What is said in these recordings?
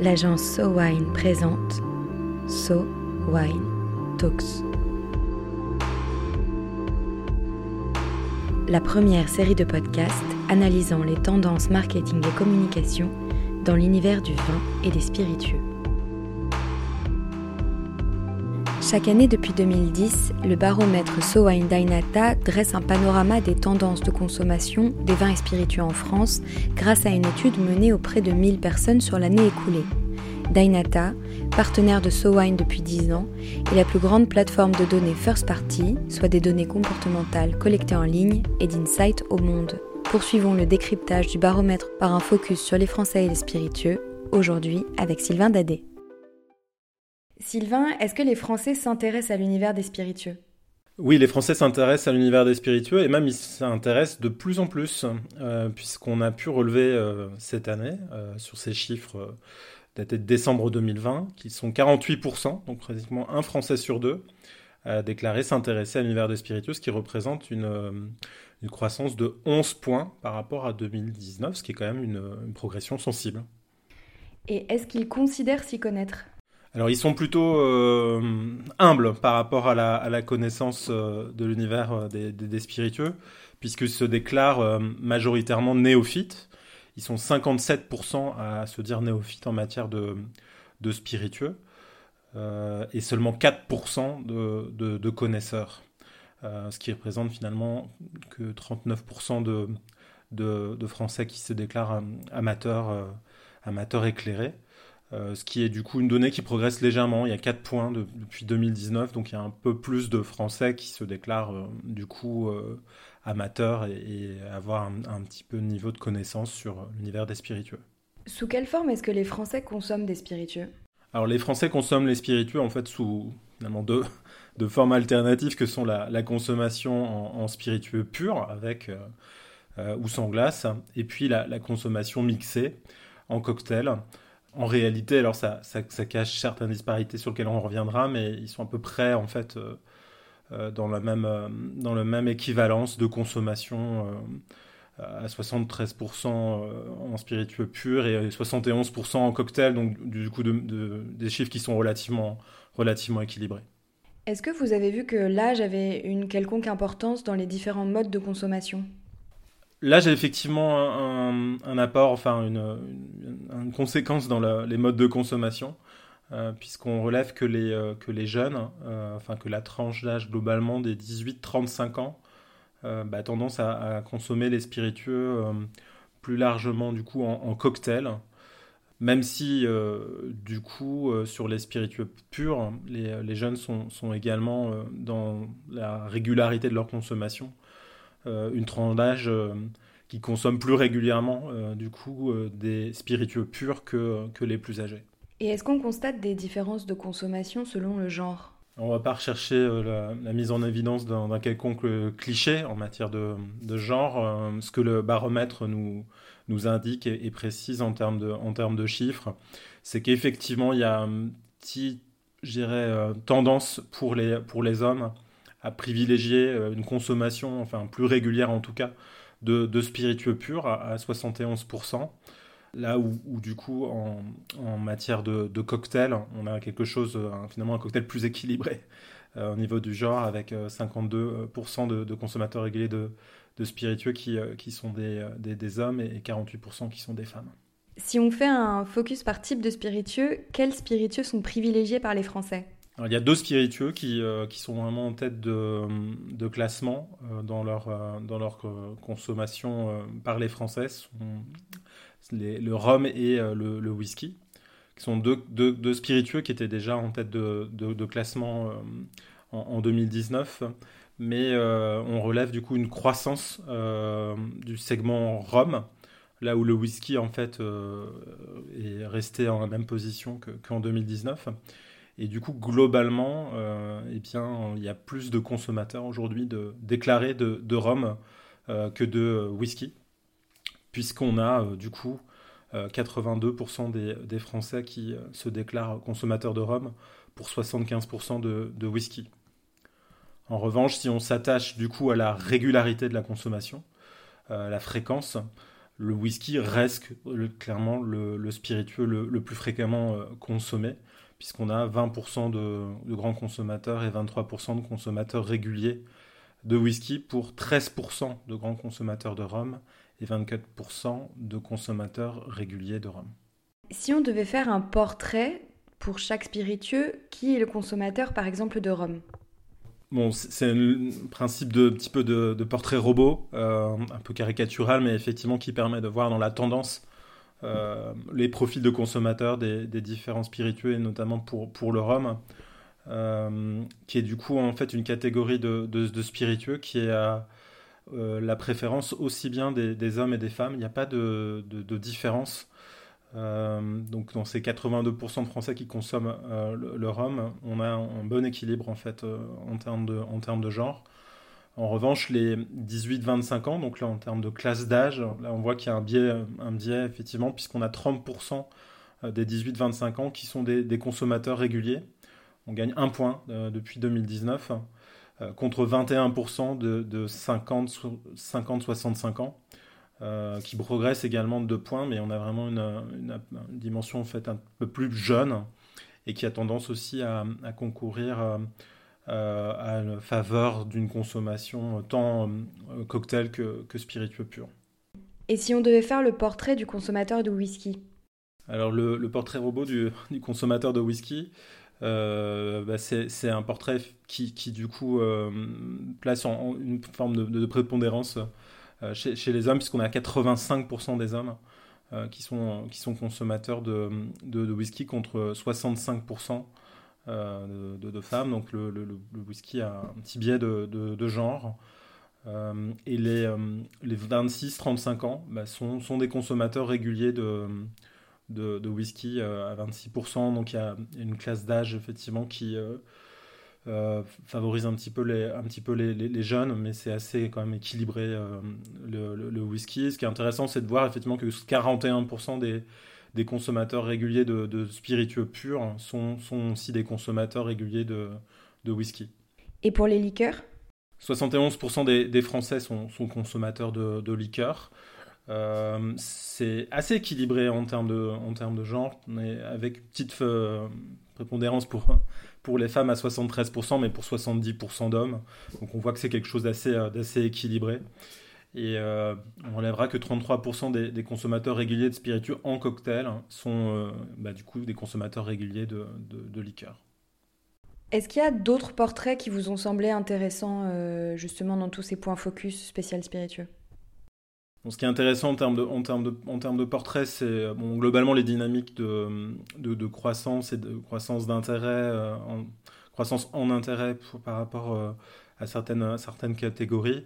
l'agence So Wine présente So Wine Talks. La première série de podcasts analysant les tendances marketing et communication dans l'univers du vin et des spiritueux. Chaque année depuis 2010, le baromètre Wine Dainata dresse un panorama des tendances de consommation des vins et spiritueux en France grâce à une étude menée auprès de 1000 personnes sur l'année écoulée. Dainata, partenaire de Wine depuis 10 ans, est la plus grande plateforme de données first party, soit des données comportementales collectées en ligne et d'insight au monde. Poursuivons le décryptage du baromètre par un focus sur les Français et les spiritueux, aujourd'hui avec Sylvain Dadé. Sylvain, est-ce que les Français s'intéressent à l'univers des spiritueux? Oui, les Français s'intéressent à l'univers des spiritueux et même ils s'intéressent de plus en plus, euh, puisqu'on a pu relever euh, cette année, euh, sur ces chiffres datés de décembre 2020, qui sont 48%, donc pratiquement un Français sur deux, a déclaré s'intéresser à l'univers des spiritueux, ce qui représente une, croissance de 11 points par rapport à 2019, ce qui est quand même une progression sensible. Et est-ce qu'ils considèrent s'y connaître? Alors ils sont plutôt euh, humbles par rapport à la, connaissance euh, de l'univers euh, des, spiritueux, puisqu'ils se déclarent majoritairement néophytes. Ils sont 57% à se dire néophytes en matière de, spiritueux, et seulement 4% de, connaisseurs, ce qui représente finalement que 39% de, de, Français qui se déclarent amateurs, amateurs éclairés. Euh, ce qui est du coup une donnée qui progresse légèrement. Il y a 4 points depuis 2019, donc il y a un peu plus de Français qui se déclarent euh, du coup euh, amateurs et, avoir un, petit peu de niveau de connaissance sur l'univers des spiritueux. Sous quelle forme est-ce que les Français consomment des spiritueux? Alors les Français consomment les spiritueux en fait sous finalement deux, deux formes alternatives que sont la, consommation en, spiritueux pur avec ou sans glace, et puis la, la consommation mixée en cocktail en réalité, alors ça, ça, cache certaines disparités sur lesquelles on reviendra, mais ils sont à peu près en fait euh, euh, dans, la même, euh, dans même équivalence de consommation à 73% en spiritueux pur et 71% en cocktail, donc du coup de, des chiffres qui sont relativement, relativement équilibrés. Est-ce que vous avez vu que l'âge avait une quelconque importance dans les différents modes de consommation? Là, j'ai effectivement un, apport, enfin une, conséquence dans les modes de consommation, euh, puisqu'on relève que les, euh, jeunes, euh, enfin que la tranche d'âge globalement des 18-35 ans, bah, a tendance à, consommer les spiritueux plus largement du coup en, cocktail, même si du coup sur les spiritueux purs, les, jeunes sont, également dans la régularité de leur consommation une tranche d'âge euh, qui consomme plus régulièrement euh, du coup des spiritueux purs que, que les plus âgés. Et est-ce qu'on constate des différences de consommation selon le genre? On ne va pas rechercher la, mise en évidence d'un quelconque cliché en matière de, de genre. ce que le baromètre nous, nous indique et, précise en termes de, en termes de chiffres, c'est qu'effectivement, il y a une petite tendance pour les, pour les hommes à privilégier euh, une consommation, enfin plus régulière en tout cas, de, spiritueux purs à, 71%. Là où, du coup, en, matière de, cocktail, on a quelque chose, finalement un cocktail plus équilibré euh, au niveau du genre, avec 52% euh, de, consommateurs réguliers de, spiritueux qui, qui sont des, des, hommes et 48% qui sont des femmes. Si on fait un focus par type de spiritueux, quels spiritueux sont privilégiés par les Français? Il y a deux spiritueux qui, euh, qui sont vraiment en tête de, de classement euh, dans leur, euh, dans leur consommation par les Français, le rhum et le, whisky, qui sont deux, deux, deux, spiritueux qui étaient déjà en tête de, de, classement en, en, 2019. Mais on relève du coup une croissance du segment rhum, là où le whisky en fait est resté en la même position qu'en 2019. Et du coup, globalement, euh, eh bien, il y a plus de consommateurs aujourd'hui de, déclarés de, rhum euh, que de whisky, puisqu'on a euh, du coup 82% des, Français qui se déclarent consommateurs de rhum pour 75% de, de, whisky. En revanche, si on s'attache du coup à la régularité de la consommation, la fréquence, le whisky reste clairement le, spiritueux le, plus fréquemment consommé, puisqu'on a 20% de, grands consommateurs et 23% de consommateurs réguliers de whisky pour 13% de grands consommateurs de rhum et 24% de consommateurs réguliers de rhum. Si on devait faire un portrait pour chaque spiritueux, qui est le consommateur par exemple de rhum? Bon, c'est un principe de petit peu de, portrait robot, euh, un peu caricatural, mais effectivement qui permet de voir dans la tendance les profils de consommateurs des, différents spiritueux et notamment pour, pour le rhum. Euh, qui est du coup en fait une catégorie de, de, spiritueux qui est à euh, la préférence aussi bien des, hommes et des femmes. Il n'y a pas de, de différence. Euh, donc dans ces 82% de Français qui consomment le, rhum, on a un bon équilibre en fait en, termes de, en termes de genre. En revanche, les 18-25 ans, donc là en termes de classe d'âge, là on voit qu'il y a un biais, un biais effectivement, puisqu'on a 30% des 18-25 ans qui sont des, consommateurs réguliers. On gagne un point euh, depuis 2019 euh, contre 21% de, 50-65 ans. Euh, qui progresse également de deux points, mais on a vraiment une, dimension en fait un peu plus jeune et qui a tendance aussi à, concourir à la faveur d'une consommation tant cocktail que, spiritueux pur. Et si on devait faire le portrait du consommateur de whisky Alors le, portrait robot du consommateur de whisky, euh, bah, c'est un portrait qui, du coup euh, place en, une forme de, prépondérance euh, chez, les hommes, puisqu'on a 85% des hommes qui, sont, qui sont consommateurs de, de, whisky contre 65% de, femmes. Donc le, whisky a un petit biais de, genre. et les, les 26-35 ans bah, sont, sont, des consommateurs réguliers de, de, whisky euh, à 26%. Donc il y a une classe d'âge effectivement qui euh, euh, favorise un petit peu les, un petit peu les, jeunes, mais c'est assez quand même équilibré le, whisky. Ce qui est intéressant, c'est de voir effectivement que 41% des, des consommateurs réguliers de, spiritueux purs sont, sont, aussi des consommateurs réguliers de, de whisky. Et pour les liqueurs? 71% des, des, Français sont, sont consommateurs de, de liqueurs. Euh, c'est assez équilibré en termes de, en termes de genre, mais avec une petite euh, prépondérance pour, pour les femmes à 73%, mais pour 70% d'hommes. Donc on voit que c'est quelque chose d'assez euh, équilibré. Et on relèvera que 33% des, des, consommateurs réguliers de spiritueux en cocktail sont bah, du coup des consommateurs réguliers de, de, de liqueurs. Est-ce qu'il y a d'autres portraits qui vous ont semblé intéressants justement dans tous ces points focus spécial spiritueux? Ce qui est intéressant en termes de, en termes de, en termes de portrait, c'est bon, globalement les dynamiques de, de, croissance et de croissance d'intérêt, euh, croissance en intérêt par rapport euh, à, certaines, certaines catégories.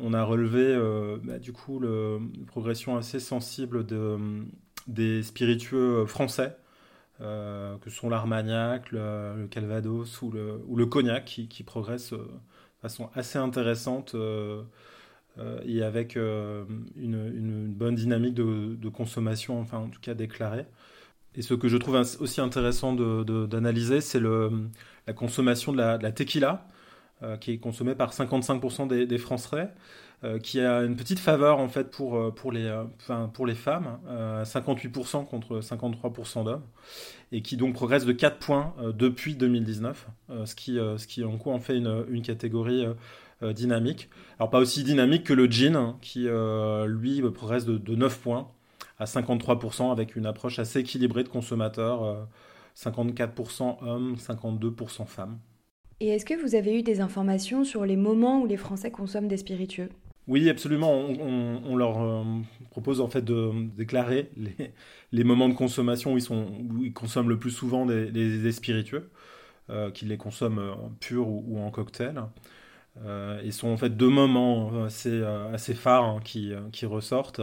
On, a relevé euh, bah, du coup une progression assez sensible de, des spiritueux français, que sont l'Armagnac, le, Calvados ou le, Cognac, qui, progressent de façon assez intéressante euh, et avec euh, une, bonne dynamique de, consommation, enfin en tout cas déclarée. Et ce que je trouve aussi intéressant d'analyser, c'est la consommation de la, tequila, euh, qui est consommée par 55% des, Français, qui a une petite faveur en fait pour, les, pour les femmes, 58% contre 53% d'hommes, et qui donc progresse de 4 points depuis 2019, ce, qui, ce qui en coup en fait une, une catégorie euh, dynamique. Alors pas aussi dynamique que le jean, hein, qui euh, lui progresse de, 9 points à 53% avec une approche assez équilibrée de consommateurs, 54% euh, hommes, 52% femmes. Et est-ce que vous avez eu des informations sur les moments où les Français consomment des spiritueux? Oui, absolument. On, leur propose en fait de déclarer les, moments de consommation où ils, consomment le plus souvent des, spiritueux, qu'ils les consomment purs ou, en cocktail. Euh, ils sont en fait deux moments assez, euh, phares hein, qui, euh, ressortent.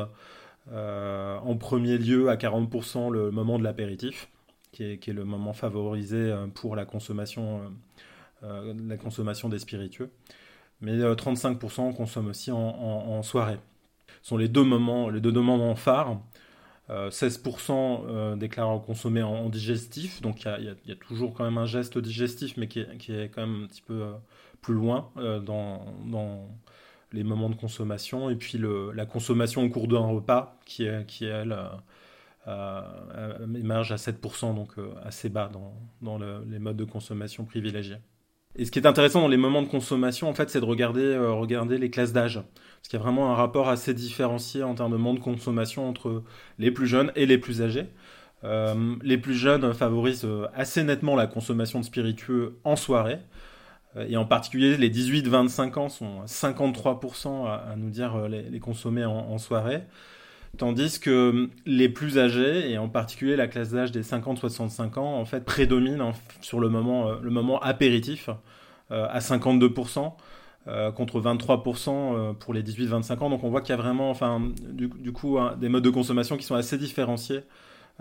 en premier lieu, à 40%, le moment de l'apéritif, qui est, le moment favorisé pour la consommation, la consommation des spiritueux. Mais 35% consomme aussi en, soirée. Ce sont les deux moments, les deux moments phares. 16% déclarent consommer en, digestif, donc il y, a toujours quand même un geste digestif, mais qui est, quand même un petit peu plus loin euh, dans, les moments de consommation, et puis la consommation au cours d'un repas, qui, elle, émerge à 7%, donc assez bas dans, les modes de consommation privilégiés. Et ce qui est intéressant dans les moments de consommation, en fait, c'est de regarder, regarder les classes d'âge. Parce qu'il y a vraiment un rapport assez différencié en termes de moments de consommation entre les plus jeunes et les plus âgés. Euh, les plus jeunes favorisent euh, assez nettement la consommation de spiritueux en soirée. Euh, et en particulier, les 18-25 ans sont 53% à, nous dire les, consommer en, soirée. Tandis que les plus âgés, et en particulier la classe d'âge des 50-65 ans, en fait, prédominent sur le moment, le moment apéritif à 52%. contre 23% pour les 18-25 ans. Donc on voit qu'il y a vraiment, enfin, du, coup, des modes de consommation qui sont assez différenciés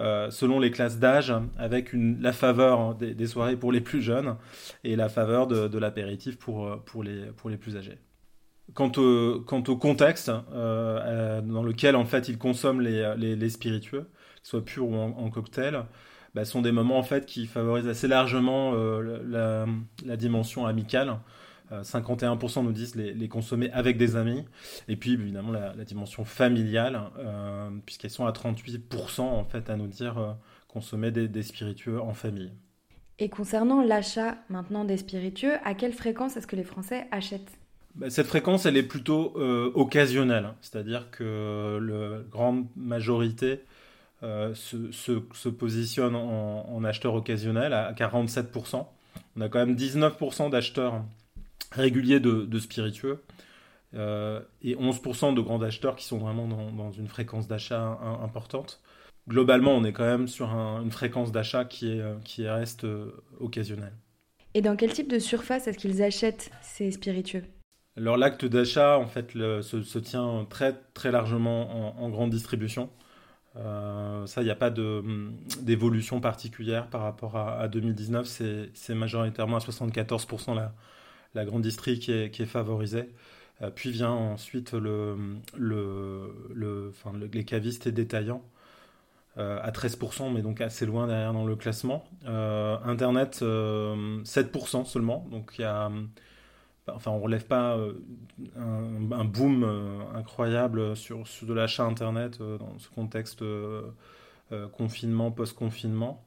euh, selon les classes d'âge, avec la faveur des, soirées pour les plus jeunes et la faveur de, l'apéritif euh, pour les plus âgés. Quant au, quant au contexte euh, dans lequel en fait ils consomment les, spiritueux, qu'ils soient purs ou en, cocktail, bah, sont des moments en fait qui favorisent assez largement la, la, dimension amicale. 51% euh, nous disent les, consommer avec des amis. Et puis évidemment la, dimension familiale, euh, puisqu'elles sont à 38% en fait à nous dire euh, consommer des, spiritueux en famille. Et concernant l'achat maintenant des spiritueux, à quelle fréquence est-ce que les Français achètent? Cette fréquence, elle est plutôt occasionnelle, c'est-à-dire que la grande majorité se, positionne en, acheteur occasionnel à 47%. On a quand même 19% d'acheteurs réguliers de, spiritueux euh, et 11% de grands acheteurs qui sont vraiment dans, une fréquence d'achat importante. Globalement, on est quand même sur une fréquence d'achat qui, qui reste euh, occasionnelle. Et dans quel type de surface est-ce qu'ils achètent ces spiritueux? Alors l'acte d'achat, en fait, se, tient très très largement en, grande distribution. Euh, ça, il n'y a pas d'évolution particulière par rapport à, à 2019. C'est majoritairement à 74% là la grande distrie qui est, favorisée. Euh, puis vient ensuite le, le, enfin, les cavistes et détaillants euh, à 13%, mais donc assez loin derrière dans le classement. Internet, 7% seulement. Donc il y a, enfin, on relève pas un, boom incroyable sur, de l'achat Internet dans ce contexte confinement, post-confinement.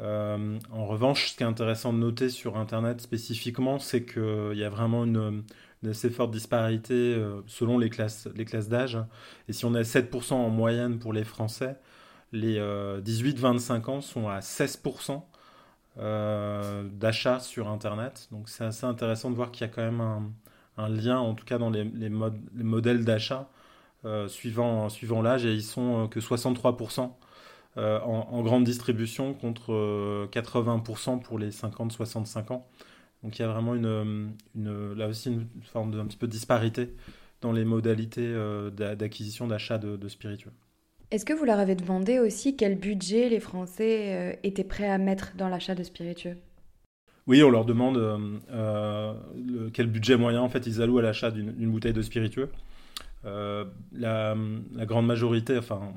Euh, en revanche, ce qui est intéressant de noter sur Internet spécifiquement, c'est qu'il y a vraiment une, assez forte disparité euh, selon les classes, les classes d'âge. Et si on est 7% en moyenne pour les Français, les 18-25 euh, ans sont à 16% d'achat sur Internet. Donc c'est assez intéressant de voir qu'il y a quand même un, lien, en tout cas dans les, les, les modèles d'achat, suivant, suivant l'âge, et ils sont que 63% euh, en, grande distribution contre 80% euh, pour les 50-65 ans. Donc il y a vraiment une, là aussi une forme de un petit peu de disparité dans les modalités euh, d'acquisition, d'achat de, spiritueux. Est-ce que vous leur avez demandé aussi quel budget les Français étaient prêts à mettre dans l'achat de spiritueux? Oui, on leur demande quel budget moyen en fait ils allouent à l'achat d'une bouteille de spiritueux. la, grande majorité, enfin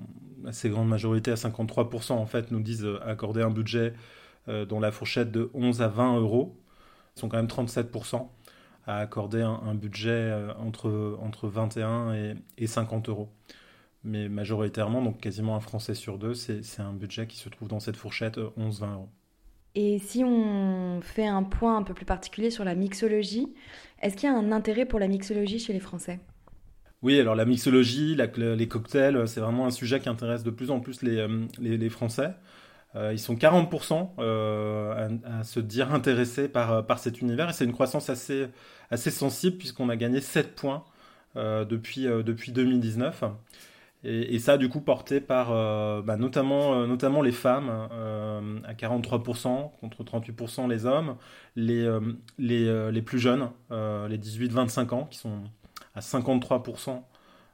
assez grande majorité, à 53%, en fait, nous disent euh, accorder un budget euh, dont la fourchette de 11 à 20 euros. Ils sont quand même 37% à accorder un, budget euh, entre, entre 21 et, et 50 euros. Mais majoritairement, donc quasiment un Français sur deux, c'est un budget qui se trouve dans cette fourchette 11-20 euros. Et si on fait un point un peu plus particulier sur la mixologie, est-ce qu'il y a un intérêt pour la mixologie chez les Français? Oui, alors la mixologie, les cocktails, c'est vraiment un sujet qui intéresse de plus en plus les, euh, les, Français. Euh, ils sont 40% euh, à, se dire intéressés par, par cet univers et c'est une croissance assez, assez sensible puisqu'on a gagné 7 points depuis, depuis 2019. Et, ça, du coup, porté par bah, notamment, notamment les femmes à 43% contre 38% les hommes, les, les, les plus jeunes, les 18-25 ans qui sont à 53%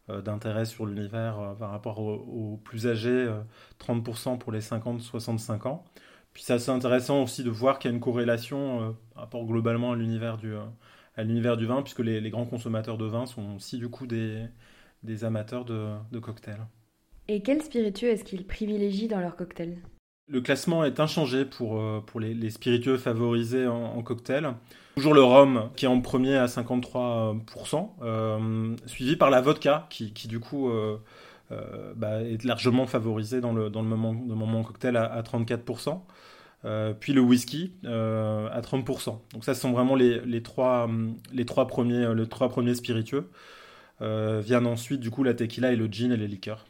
euh, d'intérêt sur l'univers euh, par rapport aux, plus âgés, 30% euh, pour les 50-65 ans. Puis c'est intéressant aussi de voir qu'il y a une corrélation par rapport globalement à l'univers du, à l'univers du vin, puisque les, grands consommateurs de vin sont aussi du coup des, des amateurs de, de cocktails. Et quel spiritueux est-ce qu'ils privilégient dans leurs cocktails Le classement est inchangé pour, pour les, spiritueux favorisés en, cocktail. Toujours le rhum qui est en premier à 53%, suivi par la vodka qui, qui du coup bah, est largement favorisé dans le, dans le moment, le moment cocktail à, à 34%. Euh, puis le whisky euh, à 30%. Donc ça, ce sont vraiment les, les, trois, les, trois, premiers, euh, les trois premiers spiritueux. Viennent ensuite du coup la tequila et le gin et les liqueurs,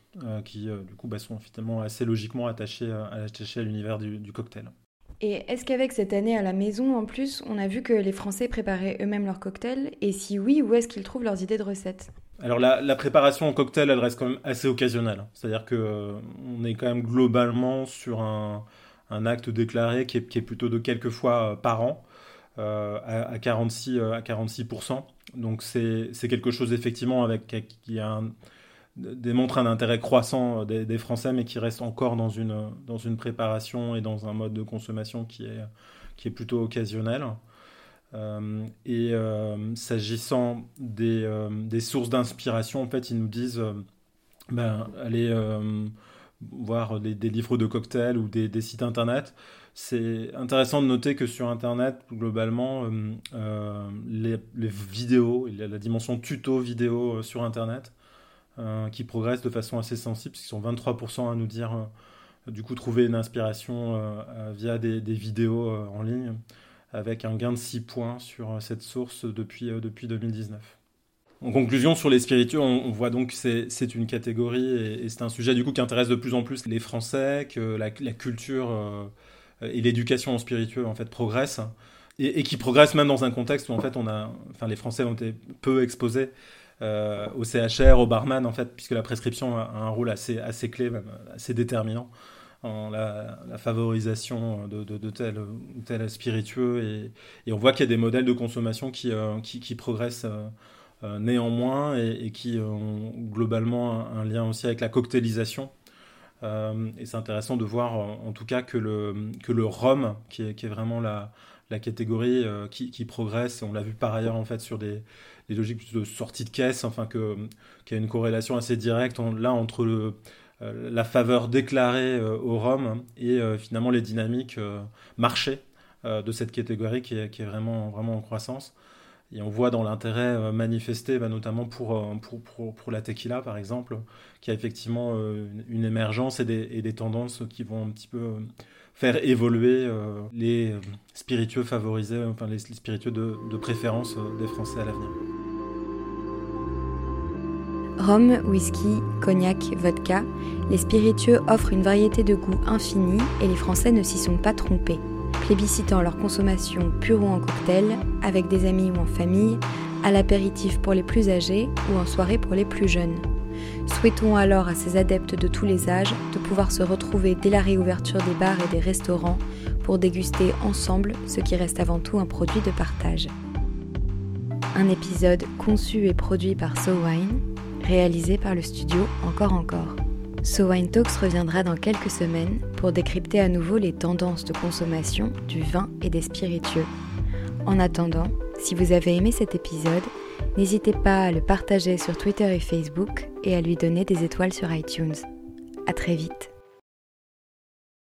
qui du coup bah, sont finalement assez logiquement attachés, à l'univers du, du, cocktail. Et est-ce qu'avec cette année à la maison, en plus, on a vu que les Français préparaient eux-mêmes leurs cocktails? Et si oui, où est-ce qu'ils trouvent leurs idées de recettes? Alors la, la, préparation en cocktail, elle reste quand même assez occasionnelle. C'est-à-dire que on est quand même globalement sur un, un acte déclaré qui est, plutôt de quelques fois euh, par an. Euh, à, 46, à 46%. Euh, Donc c'est quelque chose effectivement avec, qui a démontre un intérêt croissant des, Français, mais qui reste encore dans une, dans une préparation et dans un mode de consommation qui est, qui est plutôt occasionnel. et s'agissant des, des, sources d'inspiration, en fait, ils nous disent, ben, allez voir des, livres de cocktails ou des, sites internet. C'est intéressant de noter que sur internet, globalement, euh, euh, les, vidéos, il y a la dimension tuto vidéo euh, sur internet qui progresse de façon assez sensible, puisqu'ils sont 23% à nous dire du coup trouver une inspiration via des, vidéos en ligne, avec un gain de 6 points sur cette source depuis, depuis 2019. En conclusion, sur les spiritueux, on, voit donc que c'est une catégorie et, c'est un sujet du coup qui intéresse de plus en plus les Français, que la, culture et l'éducation en spiritueux en fait progressent et, qui progressent même dans un contexte où en fait on a, enfin les Français ont été peu exposés euh, au CHR, au barman en fait, puisque la prescription a un rôle assez assez clé, même assez déterminant en la, favorisation de, de, tel ou tel spiritueux et, on voit qu'il y a des modèles de consommation qui, euh, qui, progressent. Euh, néanmoins et, qui ont globalement un, lien aussi avec la cocktailisation. Euh, et c'est intéressant de voir en, tout cas que le, que le rhum, qui est, qui vraiment la, la catégorie euh, qui, qui, progresse, on l'a vu par ailleurs en fait sur des, des logiques de sortie de caisse, enfin que qu'il y a une corrélation assez directe là entre le, la faveur déclarée au rhum et finalement les dynamiques marché de cette catégorie qui est, qui est, vraiment, vraiment en croissance. Et on voit dans l'intérêt euh, manifesté, bah, notamment pour, euh, pour, pour, pour, la tequila, par exemple, qui a effectivement euh, une émergence et des, et des, tendances qui vont un petit peu faire évoluer les spiritueux favorisés, enfin les, spiritueux de, de préférence des Français à l'avenir. Rhum, whisky, cognac, vodka, les spiritueux offrent une variété de goûts infinie et les Français ne s'y sont pas trompés plébiscitant leur consommation pure ou en cocktail, avec des amis ou en famille, à l'apéritif pour les plus âgés ou en soirée pour les plus jeunes. Souhaitons alors à ces adeptes de tous les âges de pouvoir se retrouver dès la réouverture des bars et des restaurants pour déguster ensemble ce qui reste avant tout un produit de partage. Un épisode conçu et produit par So Wine, réalisé par le studio Encore Encore. So Wine Talks reviendra dans quelques semaines pour décrypter à nouveau les tendances de consommation du vin et des spiritueux. En attendant, si vous avez aimé cet épisode, n'hésitez pas à le partager sur Twitter et Facebook et à lui donner des étoiles sur iTunes. À très vite.